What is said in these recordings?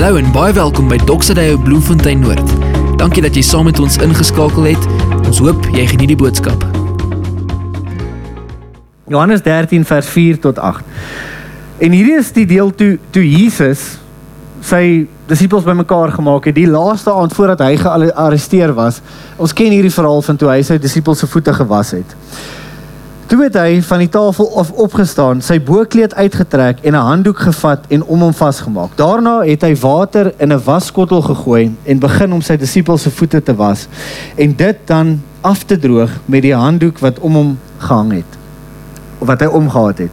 Hallo en baie welkom by Doxaday Bloemfontein Noord. Dankie dat jy saam met ons ingeskakel het. Ons hoop jy geniet die boodskap. Johannes 13 vers 4 tot 8. En hierdie is die deel toe toe Jesus sy disippels bymekaar gemaak het die laaste aand voordat hy gearresteer was. Ons ken hierdie verhaal van toe hy sy disippels se voete gewas het. Toe het hy van die tafel af opgestaan, sy boekleed uitgetrek en 'n handdoek gevat en om hom vasgemaak. Daarna het hy water in 'n waskottel gegooi en begin om sy disippels se voete te was en dit dan af te droog met die handdoek wat om hom gehang het of wat hy omgehad het.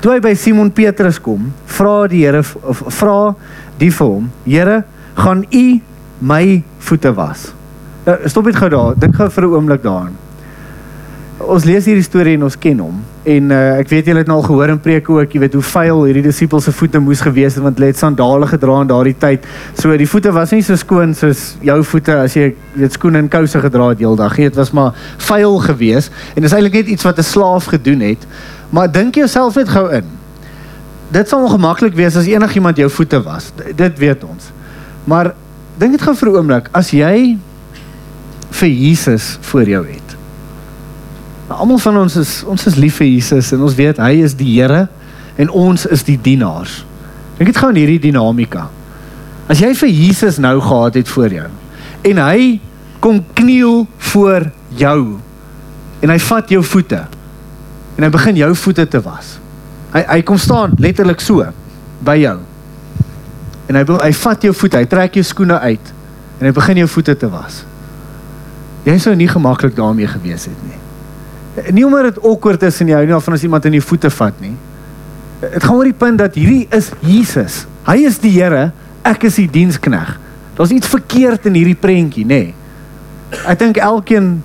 Toe hy by Simon Petrus kom, vra die Here of vra die vir hom: "Here, gaan U my voete was?" Nou, stop net gou daar. Dink gou vir 'n oomblik daaraan ons lees hierdie storie en ons ken hom. En uh, ek weet julle het nou al gehoor in preke ook, jy weet hoe vuil hierdie disippels se voete moes gewees het want hulle het sandale gedra in daardie tyd. So die voete was nie so skoon soos jou voete as jy weet skoene en kouse gedra het heeldag. Dit was maar vuil gewees en dis eintlik net iets wat 'n slaaf gedoen het. Maar dink jouself net gou in. Dit sal ongemaklik wees as enigiemand jou voete was. Dit weet ons. Maar dink dit gou vir 'n oomblik as jy vir Jesus voor jou het Nou, almal van ons is ons is lief vir Jesus en ons weet hy is die Here en ons is die dienaars. Dink dit gou aan hierdie dinamika. As jy vir Jesus nou gehad het voor jou en hy kom kniel voor jou en hy vat jou voete en hy begin jou voete te was. Hy hy kom staan letterlik so by jou. En hy hy vat jou voete, hy trek jou skoene uit en hy begin jou voete te was. Jy sou nie gemaklik daarmee gewees het nie. Nie omdat dit awkward is in jou nie of van as iemand in jou voete vat nie. Dit gaan oor die punt dat hierdie is Jesus. Hy is die Here, ek is die dienskneg. Daar's iets verkeerd in hierdie prentjie, nê? Nee. Ek dink elkeen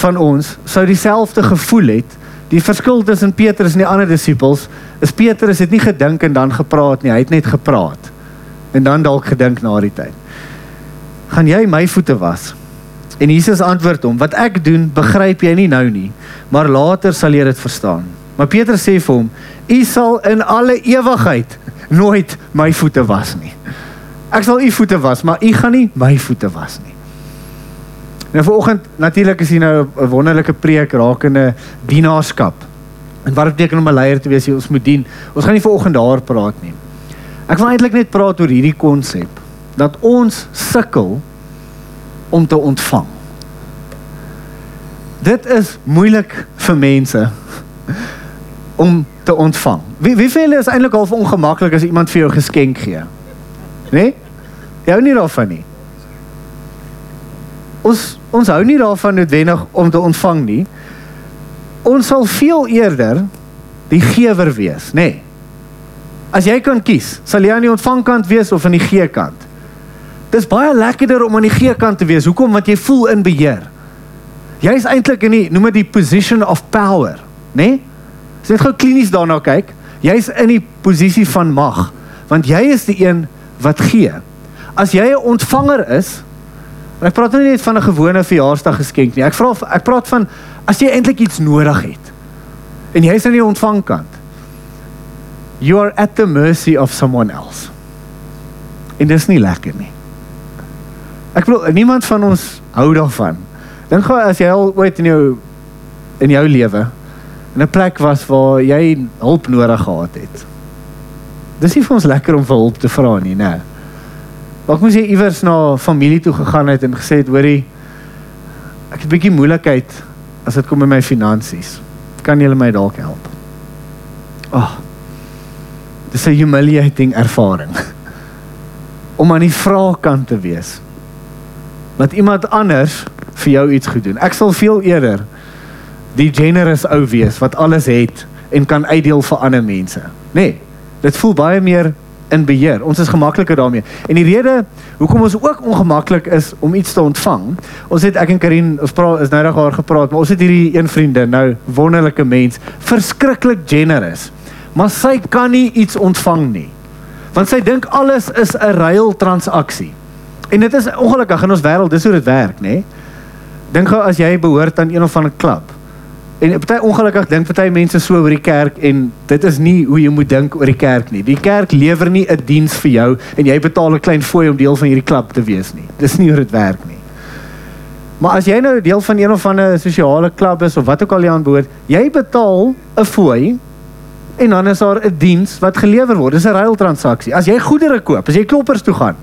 van ons sou dieselfde gevoel het. Die verskil tussen Petrus en die ander disippels is Petrus het nie gedink en dan gepraat nie, hy het net gepraat. En dan dalk gedink na die tyd. Gaan jy my voete was? En Jesus antwoord hom: "Wat ek doen, begryp jy nie nou nie, maar later sal jy dit verstaan." Maar Petrus sê vir hom: "U sal in alle ewigheid nooit my voete was nie. Ek sal u voete was, maar u gaan nie my voete was nie." Nou vanoggend natuurlik is hier nou 'n wonderlike preek rakende dienaarskap. En wat beteken om 'n leier te wees? Ons moet dien. Ons gaan nie vanoggend daar praat nie. Ek wil eintlik net praat oor hierdie konsep dat ons sukkel om te ontvang. Dit is moeilik vir mense om te ontvang. Wie wie voel is eintlik half ongemaklik as iemand vir jou geskenk gee? Né? Nee? Jy hou nie daarvan nie. Ons ons hou nie daarvan noodwendig om te ontvang nie. Ons sal veel eerder die gewer wees, nê? Nee. As jy kan kies, sal jy aan die ontvangkant wees of aan die gee kant? Dis baie lekkerder om aan die gee kant te wees. Hoekom? Want jy voel in beheer. Jy is eintlik in die noem dit die position of power, né? Nee? Jy gou klinies daarna kyk, jy's in die posisie van mag, want jy is die een wat gee. As jy 'n ontvanger is, ek praat nie net van 'n gewone verjaarsdag geskenk nie. Ek vra ek praat van as jy eintlik iets nodig het en jy's aan die ontvangkant. You are at the mercy of someone else. En dit is nie lekker nie. Ek bedoel niemand van ons hou daarvan. Dink gou as jy al ooit in jou in jou lewe in 'n plek was waar jy hulp nodig gehad het. Dis nie vir ons lekker om vir hulp te vra nie, né? Dalk moes jy iewers na familie toe gegaan het en gesê het, hoorie, ek het 'n bietjie moeilikheid as dit kom by my finansies. Kan julle my dalk help? Ag. Oh, dis 'n humiliating ervaring om aan die vraagkant te wees dat iemand anders vir jou iets goed doen. Ek sal veel eerder die generous ou wees wat alles het en kan uitdeel vir ander mense. Nee, dit voel baie meer in beheer. Ons is gemakliker daarmee. En die rede hoekom ons ook ongemaklik is om iets te ontvang, ons het ek en Karin ons praat is nou reg haar gepraat, maar ons het hierdie een vriende, nou wonderlike mens, verskriklik generous. Maar sy kan nie iets ontvang nie. Want sy dink alles is 'n ruil transaksie. En dit is ongelukkig in ons wêreld, dis hoe dit werk, nê? Nee? Dink gou as jy behoort aan een of ander klub En party ongelukkig dink party mense so oor die kerk en dit is nie hoe jy moet dink oor die kerk nie. Die kerk lewer nie 'n diens vir jou en jy betaal 'n klein fooi om deel van hierdie klub te wees nie. Dis nie hoe dit werk nie. Maar as jy nou deel van een of ander sosiale klub is of wat ook al jy aanbehoort, jy betaal 'n fooi en dan is daar 'n diens wat gelewer word. Dis 'n ruiltransaksie. As jy goedere koop, as jy kloppers toe gaan,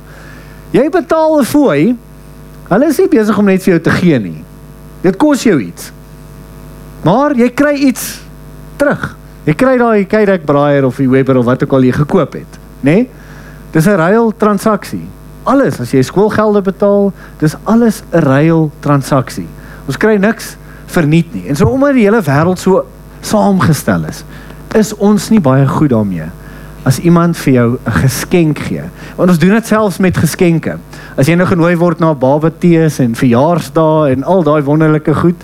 jy betaal 'n fooi. Hulle is nie besig om net vir jou te gee nie. Dit kos jou iets. Maar jy kry iets terug. Jy kry daai kyk braaier of die Weber of wat ook al jy gekoop het, né? Nee? Dis 'n ruil transaksie. Alles as jy skoolgelde betaal, dis alles 'n ruil transaksie. Ons kry niks verniet nie. En so omdat die hele wêreld so saamgestel is, is ons nie baie goed daarmee as iemand vir jou 'n geskenk gee. Want ons doen dit selfs met geskenke. As jy nou genooi word na babatees en verjaarsdae en al daai wonderlike goed,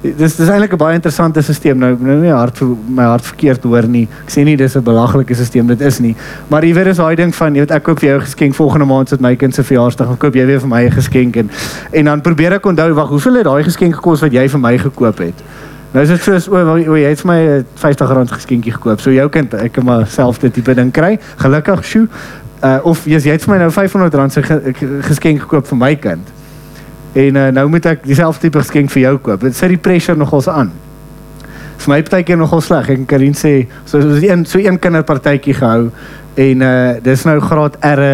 dis dis eintlik 'n baie interessante stelsel nou nou nie hart vir my hart verkeerd hoor nie ek sê nie dis 'n belaglike stelsel dit is nie maar jy weet is daai ding van jy weet ek koop vir jou 'n geskenk volgende maand sit my kind se verjaarsdag en koop jy weer vir my 'n geskenk en en dan probeer ek onthou wag hoeveel het daai geskenk gekos wat jy vir my gekoop het nou is dit soos o, o jy het vir my 'n R50 geskenkie gekoop so jou kind ek kan maar self dit tipe ding kry gelukkig sjoe uh, of jy het vir my nou R500 se geskenk gekoop vir my kind En uh, nou moet ek dieselfde tipe geskenk vir jou koop. Dit sit die pressure nogals aan. Vir my partykeer nogal sleg. Ek kan Karin sê so so een so een kinderpartytjie gehou en uh dis nou graad R.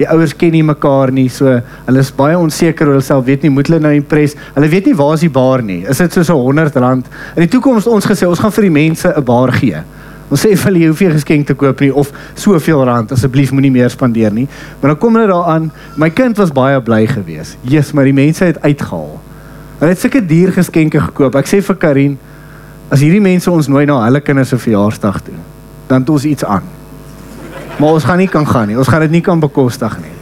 Die ouers ken nie mekaar nie. So hulle is baie onseker oor hulself. Weet nie moet hulle nou impress. Hulle weet nie waar is die bar nie. Is dit soos 'n R100? In die toekoms ons gesê ons gaan vir die mense 'n bar gee. Ons sê vir hulle hoef jy geskenk te koop nie of soveel rand asseblief moenie meer spandeer nie. Maar dan kom hulle daaraan, my kind was baie bly geweest. Jesus, maar die mense het uitgehaal. Hulle het sulke duur geskenke gekoop. Ek sê vir Karin, as hierdie mense ons nooi na hulle kinders se verjaarsdag toe, dan het ons iets aan. Maar ons gaan nie kan gaan nie. Ons gaan dit nie kan bekostig nie.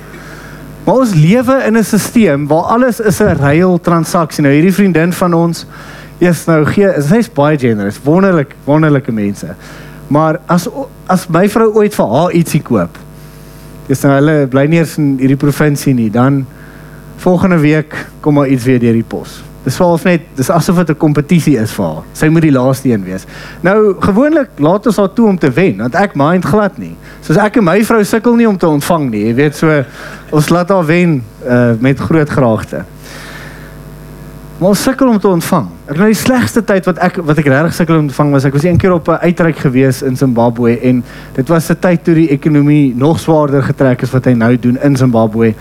Maar ons lewe in 'n stelsel waar alles is 'n ruil transaksie. Nou hierdie vriendin van ons, Jesus nou gee, sy's baie generous, wonderlik, wonderlike mense. Maar as as my vrou ooit vir haar ietsie koop. Dis nou hulle bly nie eens in hierdie provinsie nie, dan volgende week kom maar iets weer deur die pos. Dis swaalf net, dis asof dit 'n kompetisie is vir haar. Sy moet die laaste een wees. Nou gewoonlik laat ons haar toe om te wen, want ek mind glad nie. Soos ek en my vrou sukkel nie om te ontvang nie, jy weet so ons laat haar wen uh, met groot graagte. Maar ons sukkel om te ontvang. Ek nou die slegste tyd wat ek wat ek regtig sukkel om te ontvang was ek was een keer op 'n uitreik gewees in Zimbabwe en dit was 'n tyd toe die ekonomie nog swaarder getrek is wat hy nou doen in Zimbabwe.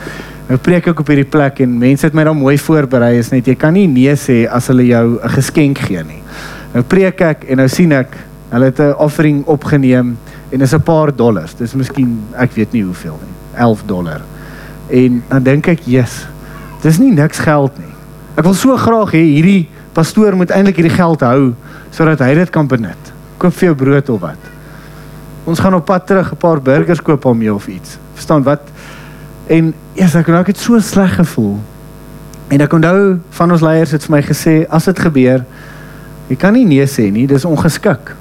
Nou preek ek op hierdie plek en mense het my dan mooi voorberei is net jy kan nie nee sê as hulle jou 'n geskenk gee nie. Nou preek ek en nou sien ek hulle het 'n offering opgeneem en is 'n paar dollars. Dis miskien ek weet nie hoeveel nie. 11 dollar. En dan dink ek, "Jesus, dis nie niks geld nie." Ek wil so graag hê hierdie pastoor moet eintlik hierdie geld hou sodat hy dit kan benut. Koop vir jou brood of wat. Ons gaan op pad terug 'n paar burgers koop om jou of iets. Verstaan wat? En eers ek nou ek het so sleg gevoel. En ek onthou van ons leiers het vir my gesê as dit gebeur, jy kan nie nee sê nie, dis ongeskik.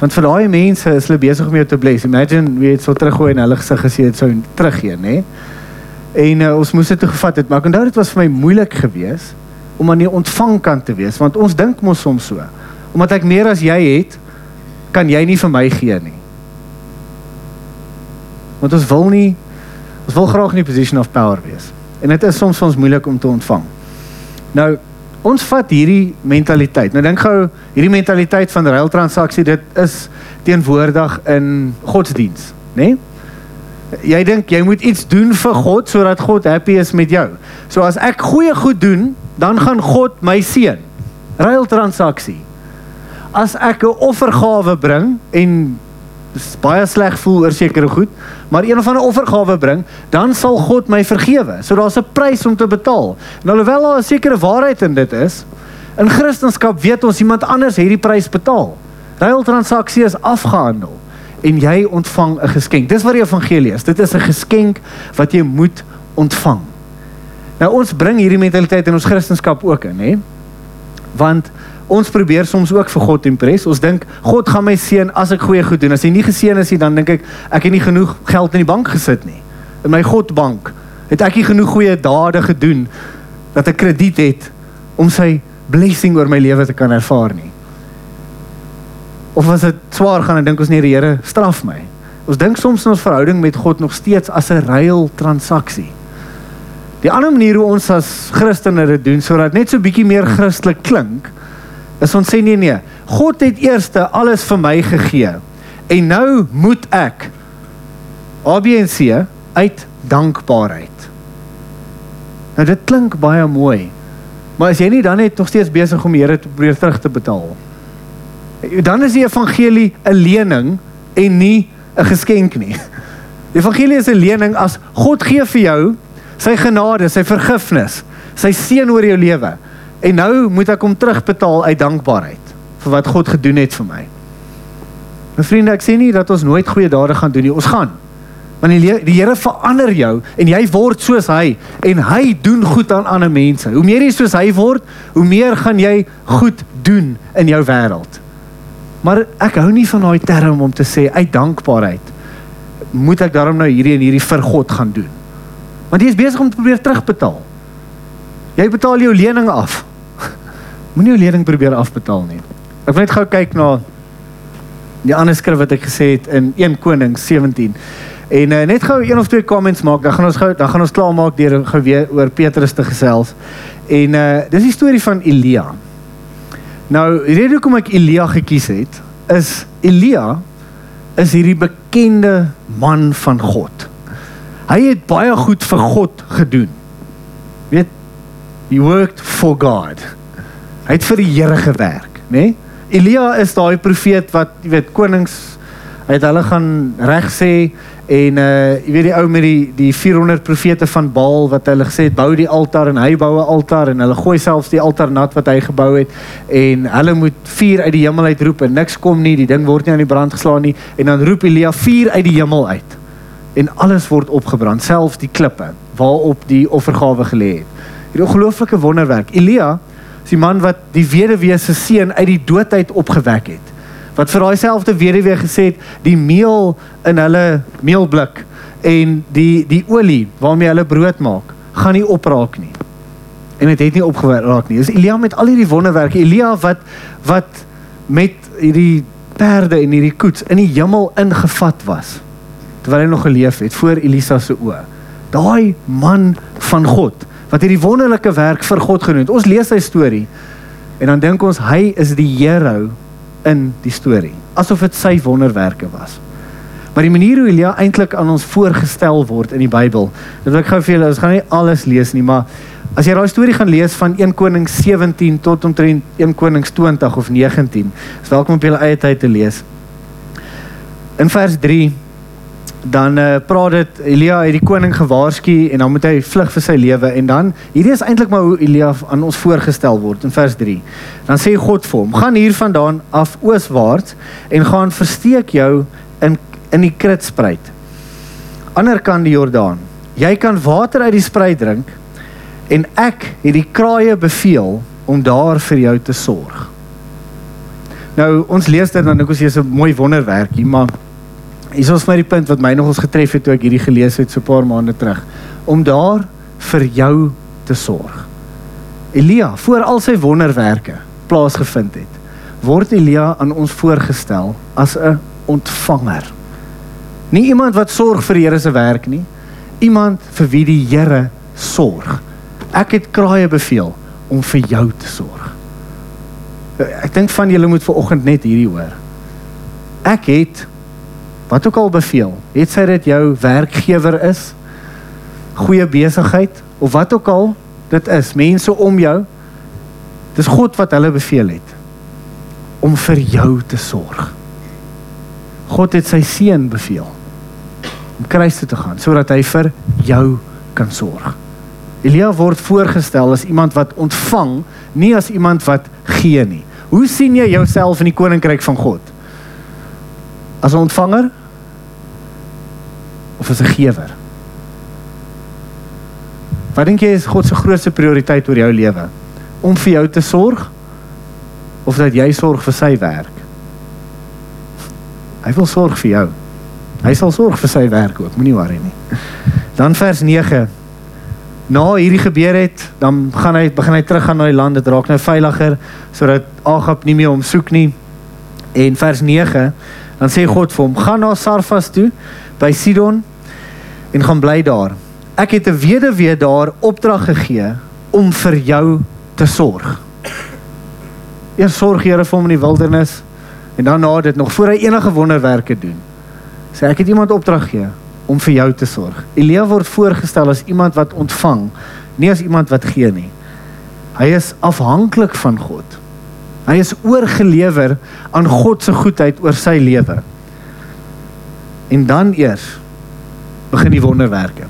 Want vir daai mense is hulle besig om jou te bless. Imagine wie dit sou teruggooi en hulle gesig gesê het sou teruggee, nê? En uh, ons moes dit toe gevat het, maar ek onthou dit was vir my moeilik geweest om aan die ontvangkant te wees, want ons dink mos soms so. Omdat ek meer as jy het, kan jy nie vir my gee nie. Want ons wil nie ons wil graag in 'n position of power wees. En dit is soms ons moeilik om te ontvang. Nou, ons vat hierdie mentaliteit. Nou dink gou, hierdie mentaliteit van ruil transaksie, dit is teenwoordig in godsdiens, né? Nee? jy dink jy moet iets doen vir God sodat God happy is met jou. So as ek goeie goed doen, dan gaan God my seën. Ruil transaksie. As ek 'n offergawe bring en baie sleg voel oor sekere goed, maar een of ander offergawe bring, dan sal God my vergewe. So daar's 'n prys om te betaal. En alhoewel daar 'n sekere waarheid in dit is, in Christendom weet ons iemand anders het die prys betaal. Ruil transaksie is afgehandel en jy ontvang 'n geskenk. Dis wat die evangelie is. Dit is 'n geskenk wat jy moet ontvang. Nou ons bring hierdie mentaliteit in ons Christendom ook in, hè? Want ons probeer soms ook vir God impress. Ons dink God gaan my seën as ek goeie goed doen. As hy nie geseën is nie, dan dink ek ek het nie genoeg geld in die bank gesit nie. In my Godbank het ek nie genoeg goeie dade gedoen dat ek krediet het om sy blessing oor my lewe te kan ervaar nie. Of as dit swaar gaan, dan dink ons nie die Here straf my. Ons dink soms in ons verhouding met God nog steeds as 'n ruil transaksie. Die ander manier hoe ons as Christene dit doen sodat net so bietjie meer Christelik klink, is ons sê nee nee, God het eers alles vir my gegee. En nou moet ek ABC uit dankbaarheid. Nou dit klink baie mooi. Maar as jy nie dan net nog steeds besig om die Here te probeer terug te betaal. Dan is die evangelie 'n lening en nie 'n geskenk nie. Die evangelie is 'n lening as God gee vir jou sy genade, sy vergifnis, sy seën oor jou lewe. En nou moet ek hom terugbetaal uit dankbaarheid vir wat God gedoen het vir my. My vriende, ek sê nie dat ons nooit goeie dade gaan doen nie. Ons gaan. Want die, die Here verander jou en jy word soos hy en hy doen goed aan ander mense. Hoe meer jy soos hy word, hoe meer gaan jy goed doen in jou wêreld. Maar ek hou nie van daai term om te sê uit dankbaarheid moet ek daarom nou hierdie en hierdie vir God gaan doen. Want jy is besig om te probeer terugbetaal. Jy betaal jou lening af. Moenie jou lening probeer afbetaal nie. Ek wil net gou kyk na die ander skrif wat ek gesê het in 1 Konings 17. En uh, net gou een of twee comments maak, dan gaan ons gou dan gaan ons klaar maak deur gou weer oor Petrus te gesels. En uh dis die storie van Elia. Nou, die rede hoekom ek Elia gekies het, is Elia is hierdie bekende man van God. Hy het baie goed vir God gedoen. Weet, he worked for God. Hy het vir die Here gewerk, né? Nee? Elia is daai profeet wat, jy weet, konings het hulle gaan reg sê En uh jy weet die ou met die die 400 profete van Baal wat hulle gesê het bou die altaar en hy bou 'n altaar en hulle gooi selfs die altaar nat wat hy gebou het en hulle moet vuur uit die hemel uit roep en niks kom nie, die ding word nie aan die brand geslaan nie en dan roep Elia vuur uit die hemel uit. En alles word opgebrand, selfs die klippe waarop die offergawe gelê het. Hierdie ongelooflike wonderwerk. Elia is die man wat die weduwee se seun uit die dood uit opgewek het wat vir daai selfde weduwee gesê het die meel in hulle meelblik en die die olie waarmee hulle brood maak gaan nie opraak nie. En dit het, het nie opgeraak nie. Dis Elia met al hierdie wonderwerke. Elia wat wat met hierdie perde en hierdie koets in die hemel ingevat was terwyl hy nog geleef het voor Elisa se oë. Daai man van God wat hierdie wonderlike werk vir God genoem het. Ons lees sy storie en dan dink ons hy is die hero in die storie, asof dit sy wonderwerke was. Maar die manier hoe Elia eintlik aan ons voorgestel word in die Bybel, dit wil ek gou vir julle, ons gaan nie alles lees nie, maar as jy daai storie gaan lees van 1 Konings 17 tot omtrent 1 Konings 20 of 19, is welkom op julle eie tyd te lees. In vers 3 dan uh, praat dit Elia het die koning gewaarsku en dan moet hy vlug vir sy lewe en dan hierdie is eintlik maar hoe Elia aan ons voorgestel word in vers 3. Dan sê God vir hom: "Gaan hiervandaan af ooswaarts en gaan versteek jou in in die Kritspruit. Ander kant die Jordaan. Jy kan water uit die spruit drink en ek het die kraaie beveel om daar vir jou te sorg." Nou ons lees dit dan dink ons is 'n mooi wonderwerkie, maar Hier is my die punt wat my nogals getref het toe ek hierdie gelees het so 'n paar maande terug om daar vir jou te sorg. Elia, voor al sy wonderwerke plaasgevind het, word Elia aan ons voorgestel as 'n ontvanger. Nie iemand wat sorg vir Here se werk nie, iemand vir wie die Here sorg. Ek het kraaie beveel om vir jou te sorg. Ek dink van julle moet ver oggend net hierdie hoor. Ek het wat ook al beveel, het sy dit jou werkgewer is, goeie besigheid of wat ook al dit is, mense om jou, dis God wat hulle beveel het om vir jou te sorg. God het sy seun beveel om kruis toe te gaan sodat hy vir jou kan sorg. Elia word voorgestel as iemand wat ontvang, nie as iemand wat gee nie. Hoe sien jy jouself in die koninkryk van God? As 'n ontvanger of as 'n gewer? Wat dink jy is God se grootste prioriteit oor jou lewe? Om vir jou te sorg of dat jy sorg vir sy werk? Hy wil sorg vir jou. Hy sal sorg vir sy werk ook, moenie worry nie. Dan vers 9. Na hierdie gebeur het, dan gaan hy begin hy teruggaan na die land. Dit raak nou veiliger sodat Agab nie meer hom soek nie. En vers 9, dan sê God vir hom: "Gaan na Sarfas toe by Sidon en gaan bly daar. Ek het 'n weduwee daar opdrag gegee om vir jou te sorg." Eers sorg Here vir hom in die wildernis en dan na dit nog voor hy enige wonderwerke doen. Sê ek het iemand opdrag gee om vir jou te sorg. Elia word voorgestel as iemand wat ontvang, nie as iemand wat gee nie. Hy is afhanklik van God. Hy is oorgelewer aan God se goedheid oor sy lewe. En dan eers begin die wonderwerke.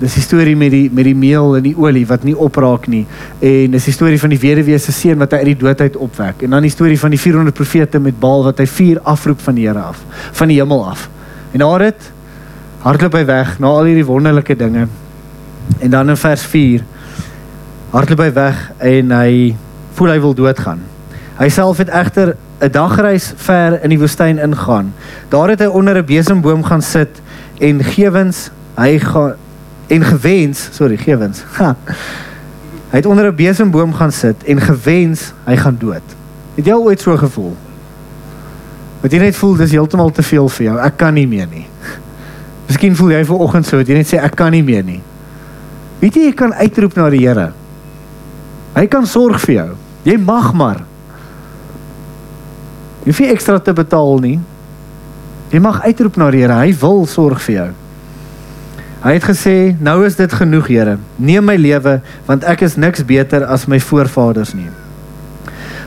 Dis die storie met die met die meel en die olie wat nie opraak nie en dis die storie van die weduwee se seun wat hy uit die dood uit opwek en dan die storie van die 400 profete met Baal wat hy vuur afroep van die Here af, van die hemel af. En na dit hardloop hy weg na al hierdie wonderlike dinge. En dan in vers 4 hardloop hy weg en hy voel hy wil doodgaan. Hy self het egter 'n dagreis ver in die woestyn ingaan. Daar het hy onder 'n besemboom gaan sit en gewens hy gaan en gewens, sorry, gewens. Ha. Hy het onder 'n besemboom gaan sit en gewens hy gaan dood. Het jy ooit so gevoel? Wat jy net voel dis heeltemal te veel vir jou. Ek kan nie meer nie. Miskien voel jy ver oggend so, dat jy net sê ek kan nie meer nie. Weet jy jy kan uitroep na die Here. Hy kan sorg vir jou. Jy mag maar. Jy hoef nie ekstra te betaal nie. Jy mag uitroep na die Here. Hy wil sorg vir jou. Hy het gesê, "Nou is dit genoeg, Here. Neem my lewe, want ek is niks beter as my voorvaders nie."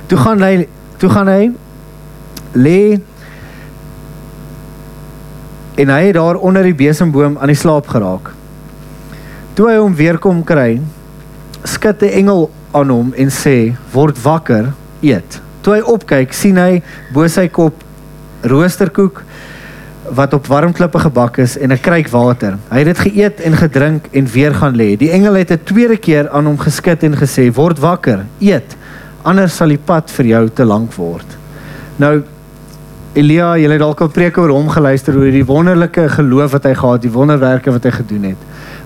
Toe gaan hy, toe gaan hy lê en hy het daar onder die besemboom aan die slaap geraak. Toe hy hom weer kom kry, skud 'n engel aan hom en sê: "Word wakker, eet." Toe hy opkyk, sien hy bo sy kop roosterkoek wat op warm klippe gebak is en 'n kruik water. Hy het dit geëet en gedrink en weer gaan lê. Die engel het 'n tweede keer aan hom geskit en gesê: "Word wakker, eet, anders sal die pad vir jou te lank word." Nou Elia, jy het dalk al preke oor hom geluister oor die wonderlike geloof wat hy gehad, die wonderwerke wat hy gedoen het.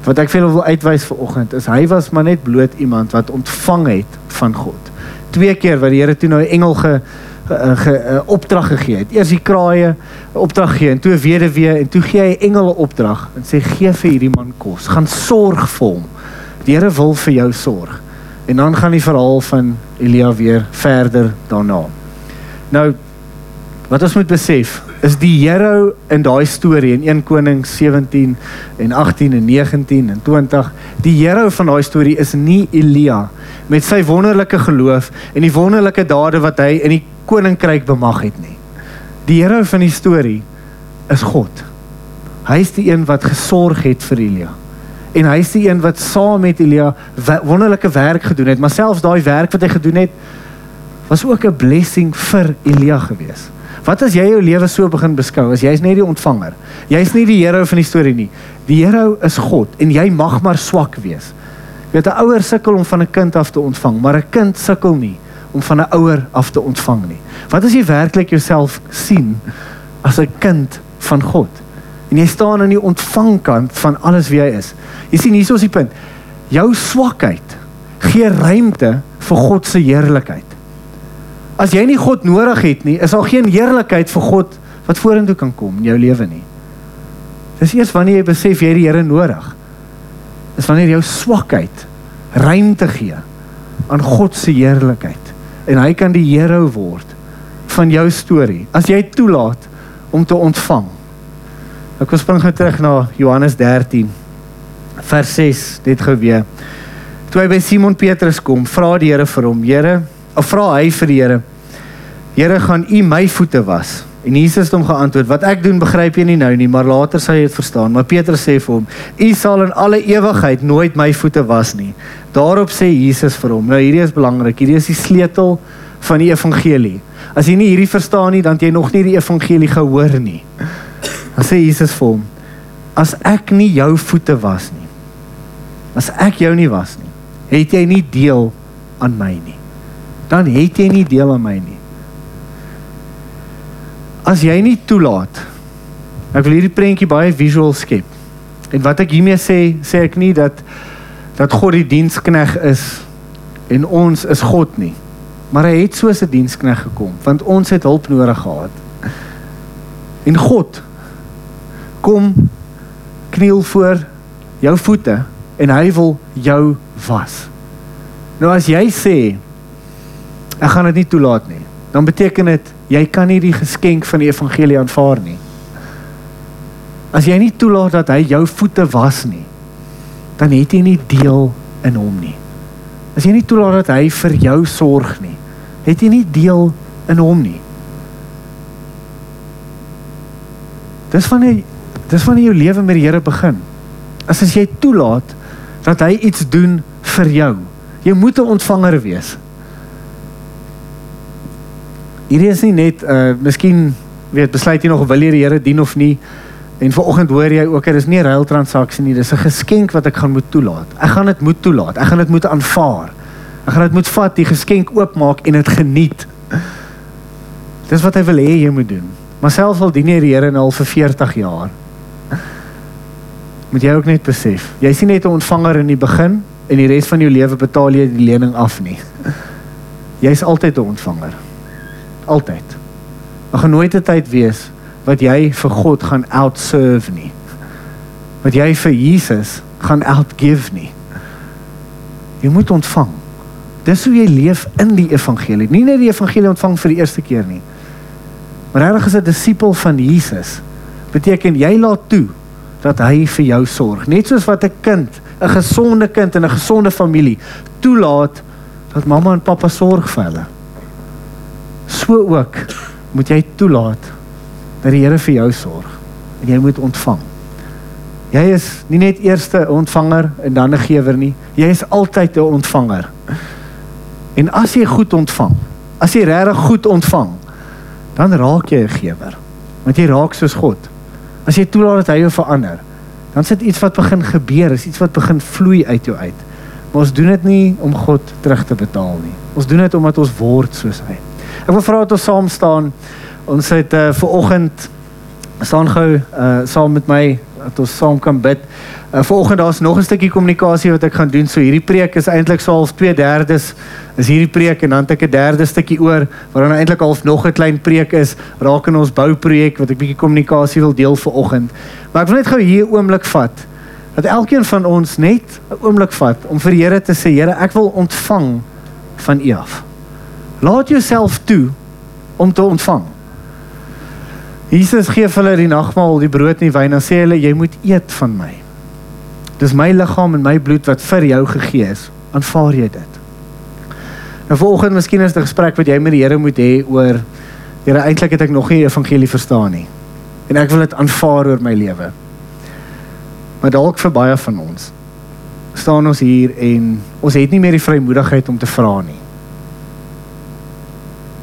Wat ek veel wil uitwys vir oggend is hy was maar net bloot iemand wat ontvang het van God. Twee keer wat die Here toe nou 'n engel ge ge, ge uh, opdrag gegee het. Eers die kraaie opdrag gee en toe weduwee en toe gee hy engele opdrag en sê gee vir hierdie man kos. Gaan sorg vir hom. Die Here wil vir jou sorg. En dan gaan die verhaal van Elia weer verder daarna. Nou wat ons moet besef is die Here in daai storie in 1 Konings 17 en 18 en 19 en 20 die Here van daai storie is nie Elia met sy wonderlike geloof en die wonderlike dade wat hy in die koninkryk bemag het nie. Die Here van die storie is God. Hy is die een wat gesorg het vir Elia. En hy is die een wat saam met Elia wonderlike werk gedoen het, maar selfs daai werk wat hy gedoen het was ook 'n blessing vir Elia gewees. Wat as jy jou lewe so begin beskou as jy's net die ontvanger? Jy's nie die Here van die storie nie. Die Here is God en jy mag maar swak wees. Jy weet 'n ouer sukkel om van 'n kind af te ontvang, maar 'n kind sukkel nie om van 'n ouer af te ontvang nie. Wat as jy werklik jouself sien as 'n kind van God? En jy staan aan die ontvangkant van alles wie hy is. Jy sien hier is die punt. Jou swakheid gee ruimte vir God se heerlikheid. As jy nie God nodig het nie, is daar geen heerlikheid vir God wat vorentoe kan kom in jou lewe nie. Dis eers wanneer jy besef jy het die Here nodig. Dis wanneer jou swakheid ruimte gee aan God se heerlikheid en hy kan die hero word van jou storie as jy toelaat om te ontvang. Ek kom spring gou terug na Johannes 13 vers 6 dit gou weer. Toe hy by Simon Petrus kom, vra die Here vir hom, Here, vra hy vir die Here, Here, gaan U my voete was? En Jesus het hom geantwoord: "Wat ek doen, begryp jy nie nou nie, maar later sal jy dit verstaan." Maar Petrus sê vir hom: "U sal in alle ewigheid nooit my voete was nie." Daarop sê Jesus vir hom: "Nou hierdie is belangrik. Hierdie is die sleutel van die evangelie. As jy nie hierdie verstaan nie, dan het jy nog nie die evangelie gehoor nie." Dan sê Jesus vir hom: "As ek nie jou voete was nie, as ek jou nie was nie, het jy nie deel aan my nie. Dan het jy nie deel aan my nie." as jy nie toelaat ek wil hierdie prentjie baie visual skep en wat ek hiermee sê sê ek nie dat dat God die dienskneg is en ons is God nie. Maar hy het soos 'n dienskneg gekom want ons het hulp nodig gehad. En God kom kniel voor jou voete en hy wil jou was. Nou as jy sê ek gaan dit nie toelaat nie, dan beteken dit jy kan nie die geskenk van die evangelie aanvaar nie. As jy nie toelaat dat hy jou voete was nie, dan het jy nie deel in hom nie. As jy nie toelaat dat hy vir jou sorg nie, het jy nie deel in hom nie. Dis wanneer dis wanneer jou lewe met die Here begin. As as jy toelaat dat hy iets doen vir jou. Jy moet 'n ontvanger wees. Hierdie is nie net uh miskien weet besluit jy nog wil jy die Here dien of nie. En vanoggend hoor jy ook, dit is nie 'n ruil transaksie nie, dis 'n geskenk wat ek gaan moet toelaat. Ek gaan dit moet toelaat. Ek gaan dit moet aanvaar. Ek gaan dit moet vat, die geskenk oopmaak en dit geniet. Dis wat hy wil hê jy moet doen. Maar selfs al dien jy die Here al vir 40 jaar, moet jy ook net besef, jy's nie net 'n ontvanger in die begin en die res van jou lewe betaal jy die lening af nie. Jy's altyd 'n ontvanger. Altyd. Daar gaan nooit 'n tyd wees wat jy vir God gaan outserve nie. Wat jy vir Jesus gaan outgive nie. Jy moet ontvang. Dis hoe jy leef in die evangelie. Nie net die evangelie ontvang vir die eerste keer nie. Maar regtig is 'n disipel van Jesus beteken jy laat toe dat hy vir jou sorg. Net soos wat 'n kind, 'n gesonde kind in 'n gesonde familie toelaat dat mamma en pappa sorg vir hulle. So ook moet jy toelaat dat die Here vir jou sorg en jy moet ontvang. Jy is nie net eerste ontvanger en dan 'n gewer nie. Jy is altyd 'n ontvanger. En as jy goed ontvang, as jy regtig goed ontvang, dan raak jy 'n gewer. Want jy raak soos God. As jy toelaat dat hy jou verander, dan sit iets wat begin gebeur, is iets wat begin vloei uit jou uit. Maar ons doen dit nie om God terug te betaal nie. Ons doen dit omdat ons word soos hy. Ek wil vra dat ons saam staan. Ons het uh, ver oggend staan gou uh, saam met my dat ons saam kan bid. Uh, Vanoggend daar's nog 'n stukkie kommunikasie wat ek gaan doen. So hierdie preek is eintlik so half 2/3 is hierdie preek en dan het ek 'n derde stukkie oor waar dan eintlik half nog 'n klein preek is raak in ons bouprojek wat ek bietjie kommunikasie wil deel vanoggend. Maar ek wil net gou hier 'n oomblik vat dat elkeen van ons net 'n oomblik vat om vir die Here te sê, Here, ek wil ontvang van U af. Laat jouself toe om te ontvang. Jesus gee vir hulle die nagmaal, die brood en die wyn en sê hulle jy moet eet van my. Dis my liggaam en my bloed wat vir jou gegee is. Aanvaar jy dit? Nou vanoggend miskien is dit 'n gesprek wat jy met die Here moet hê oor Here, eintlik het ek nog nie die evangelie verstaan nie. En ek wil dit aanvaar oor my lewe. Maar dalk vir baie van ons staan ons hier en ons het nie meer die vrymoedigheid om te vra nie.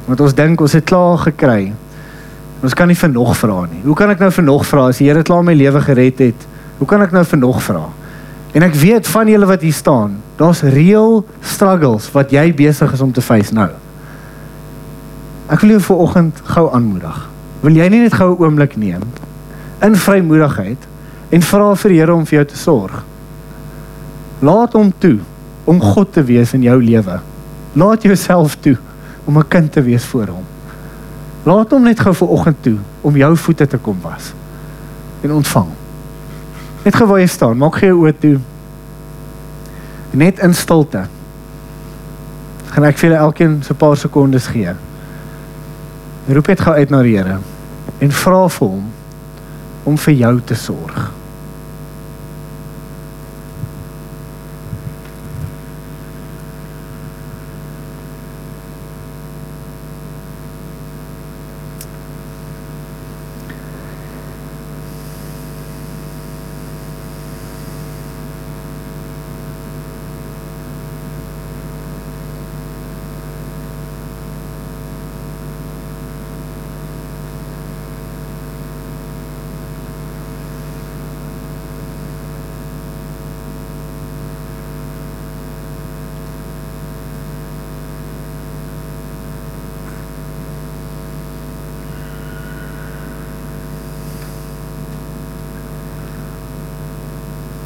Want ons dink ons het klaar gekry Ons kan nie vir nog vra nie. Hoe kan ek nou vir nog vra as die Here klaar my lewe gered het? Hoe kan ek nou vir nog vra? En ek weet van julle wat hier staan, daar's reël struggles wat jy besig is om te face nou. Ek wil jou vanoggend gou aanmoedig. Wil jy nie net gou 'n oomblik neem in vrymoedigheid en vra vir die Here om vir jou te sorg? Laat hom toe om God te wees in jou lewe. Laat jouself toe om 'n kind te wees voor hom. Laat hom net gou vir oggend toe om jou voete te kom was en ontvang. Net gou waar jy staan, maak gee oë toe. Net in stilte. Gaan ek vir elkeen so 'n paar sekondes gee. Roep net gou uit na die Here en vra vir hom om vir jou te sorg.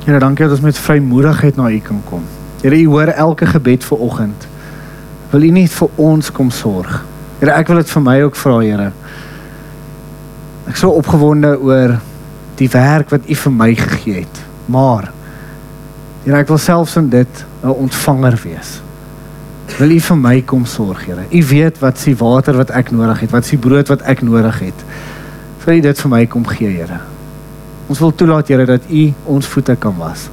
Here, dankie dat ons met vrymoedigheid na U kan kom. Here, U hoor elke gebed vir oggend. Wil U nie vir ons kom sorg? Here, ek wil dit vir my ook vra, Here. Ek is so opgewonde oor die werk wat U vir my gegee het. Maar Here, ek wil selfs in dit 'n ontvanger wees. Wil U vir my kom sorg, Here? U weet wat se water wat ek nodig het, wat se brood wat ek nodig het. Wil U dit vir my kom gee, Here? Ons wil toelaat, Here, dat U ons voete kan was.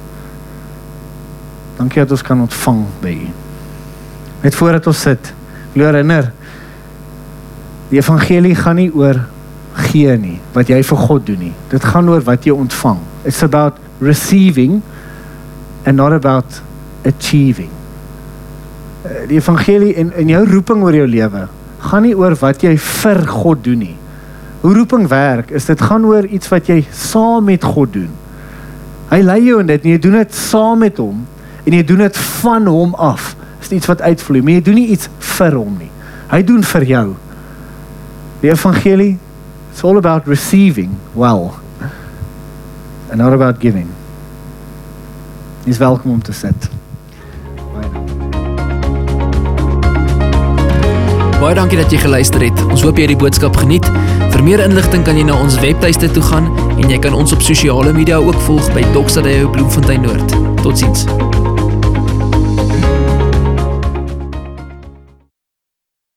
Dankie dat ons kan ontvang by U. Net voordat ons sit, wil herinner die evangelie gaan nie oor gee nie, wat jy vir God doen nie. Dit gaan oor wat jy ontvang. It's about receiving and not about achieving. Eh, Die evangelie en in jou roeping oor jou lewe gaan nie oor wat jy vir God doen nie. Hoe roeping werk is dit gaan oor iets wat jy saam met God doen. Hy lei jou in dit jy doen dit saam met hom en jy doen dit van hom af. Dis iets wat uitvloei, maar jy doen nie iets vir hom nie. Hy doen vir jou. Die evangelie it's all about receiving well and not about giving. Jy's welkom om te sit. Baie dankie dat jy geluister het. Ons hoop jy het die boodskap geniet. Vir meer inligting kan jy na ons webtuiste toe gaan en jy kan ons op sosiale media ook volg by Doxadeo Bloemfontein Noord. Totsiens.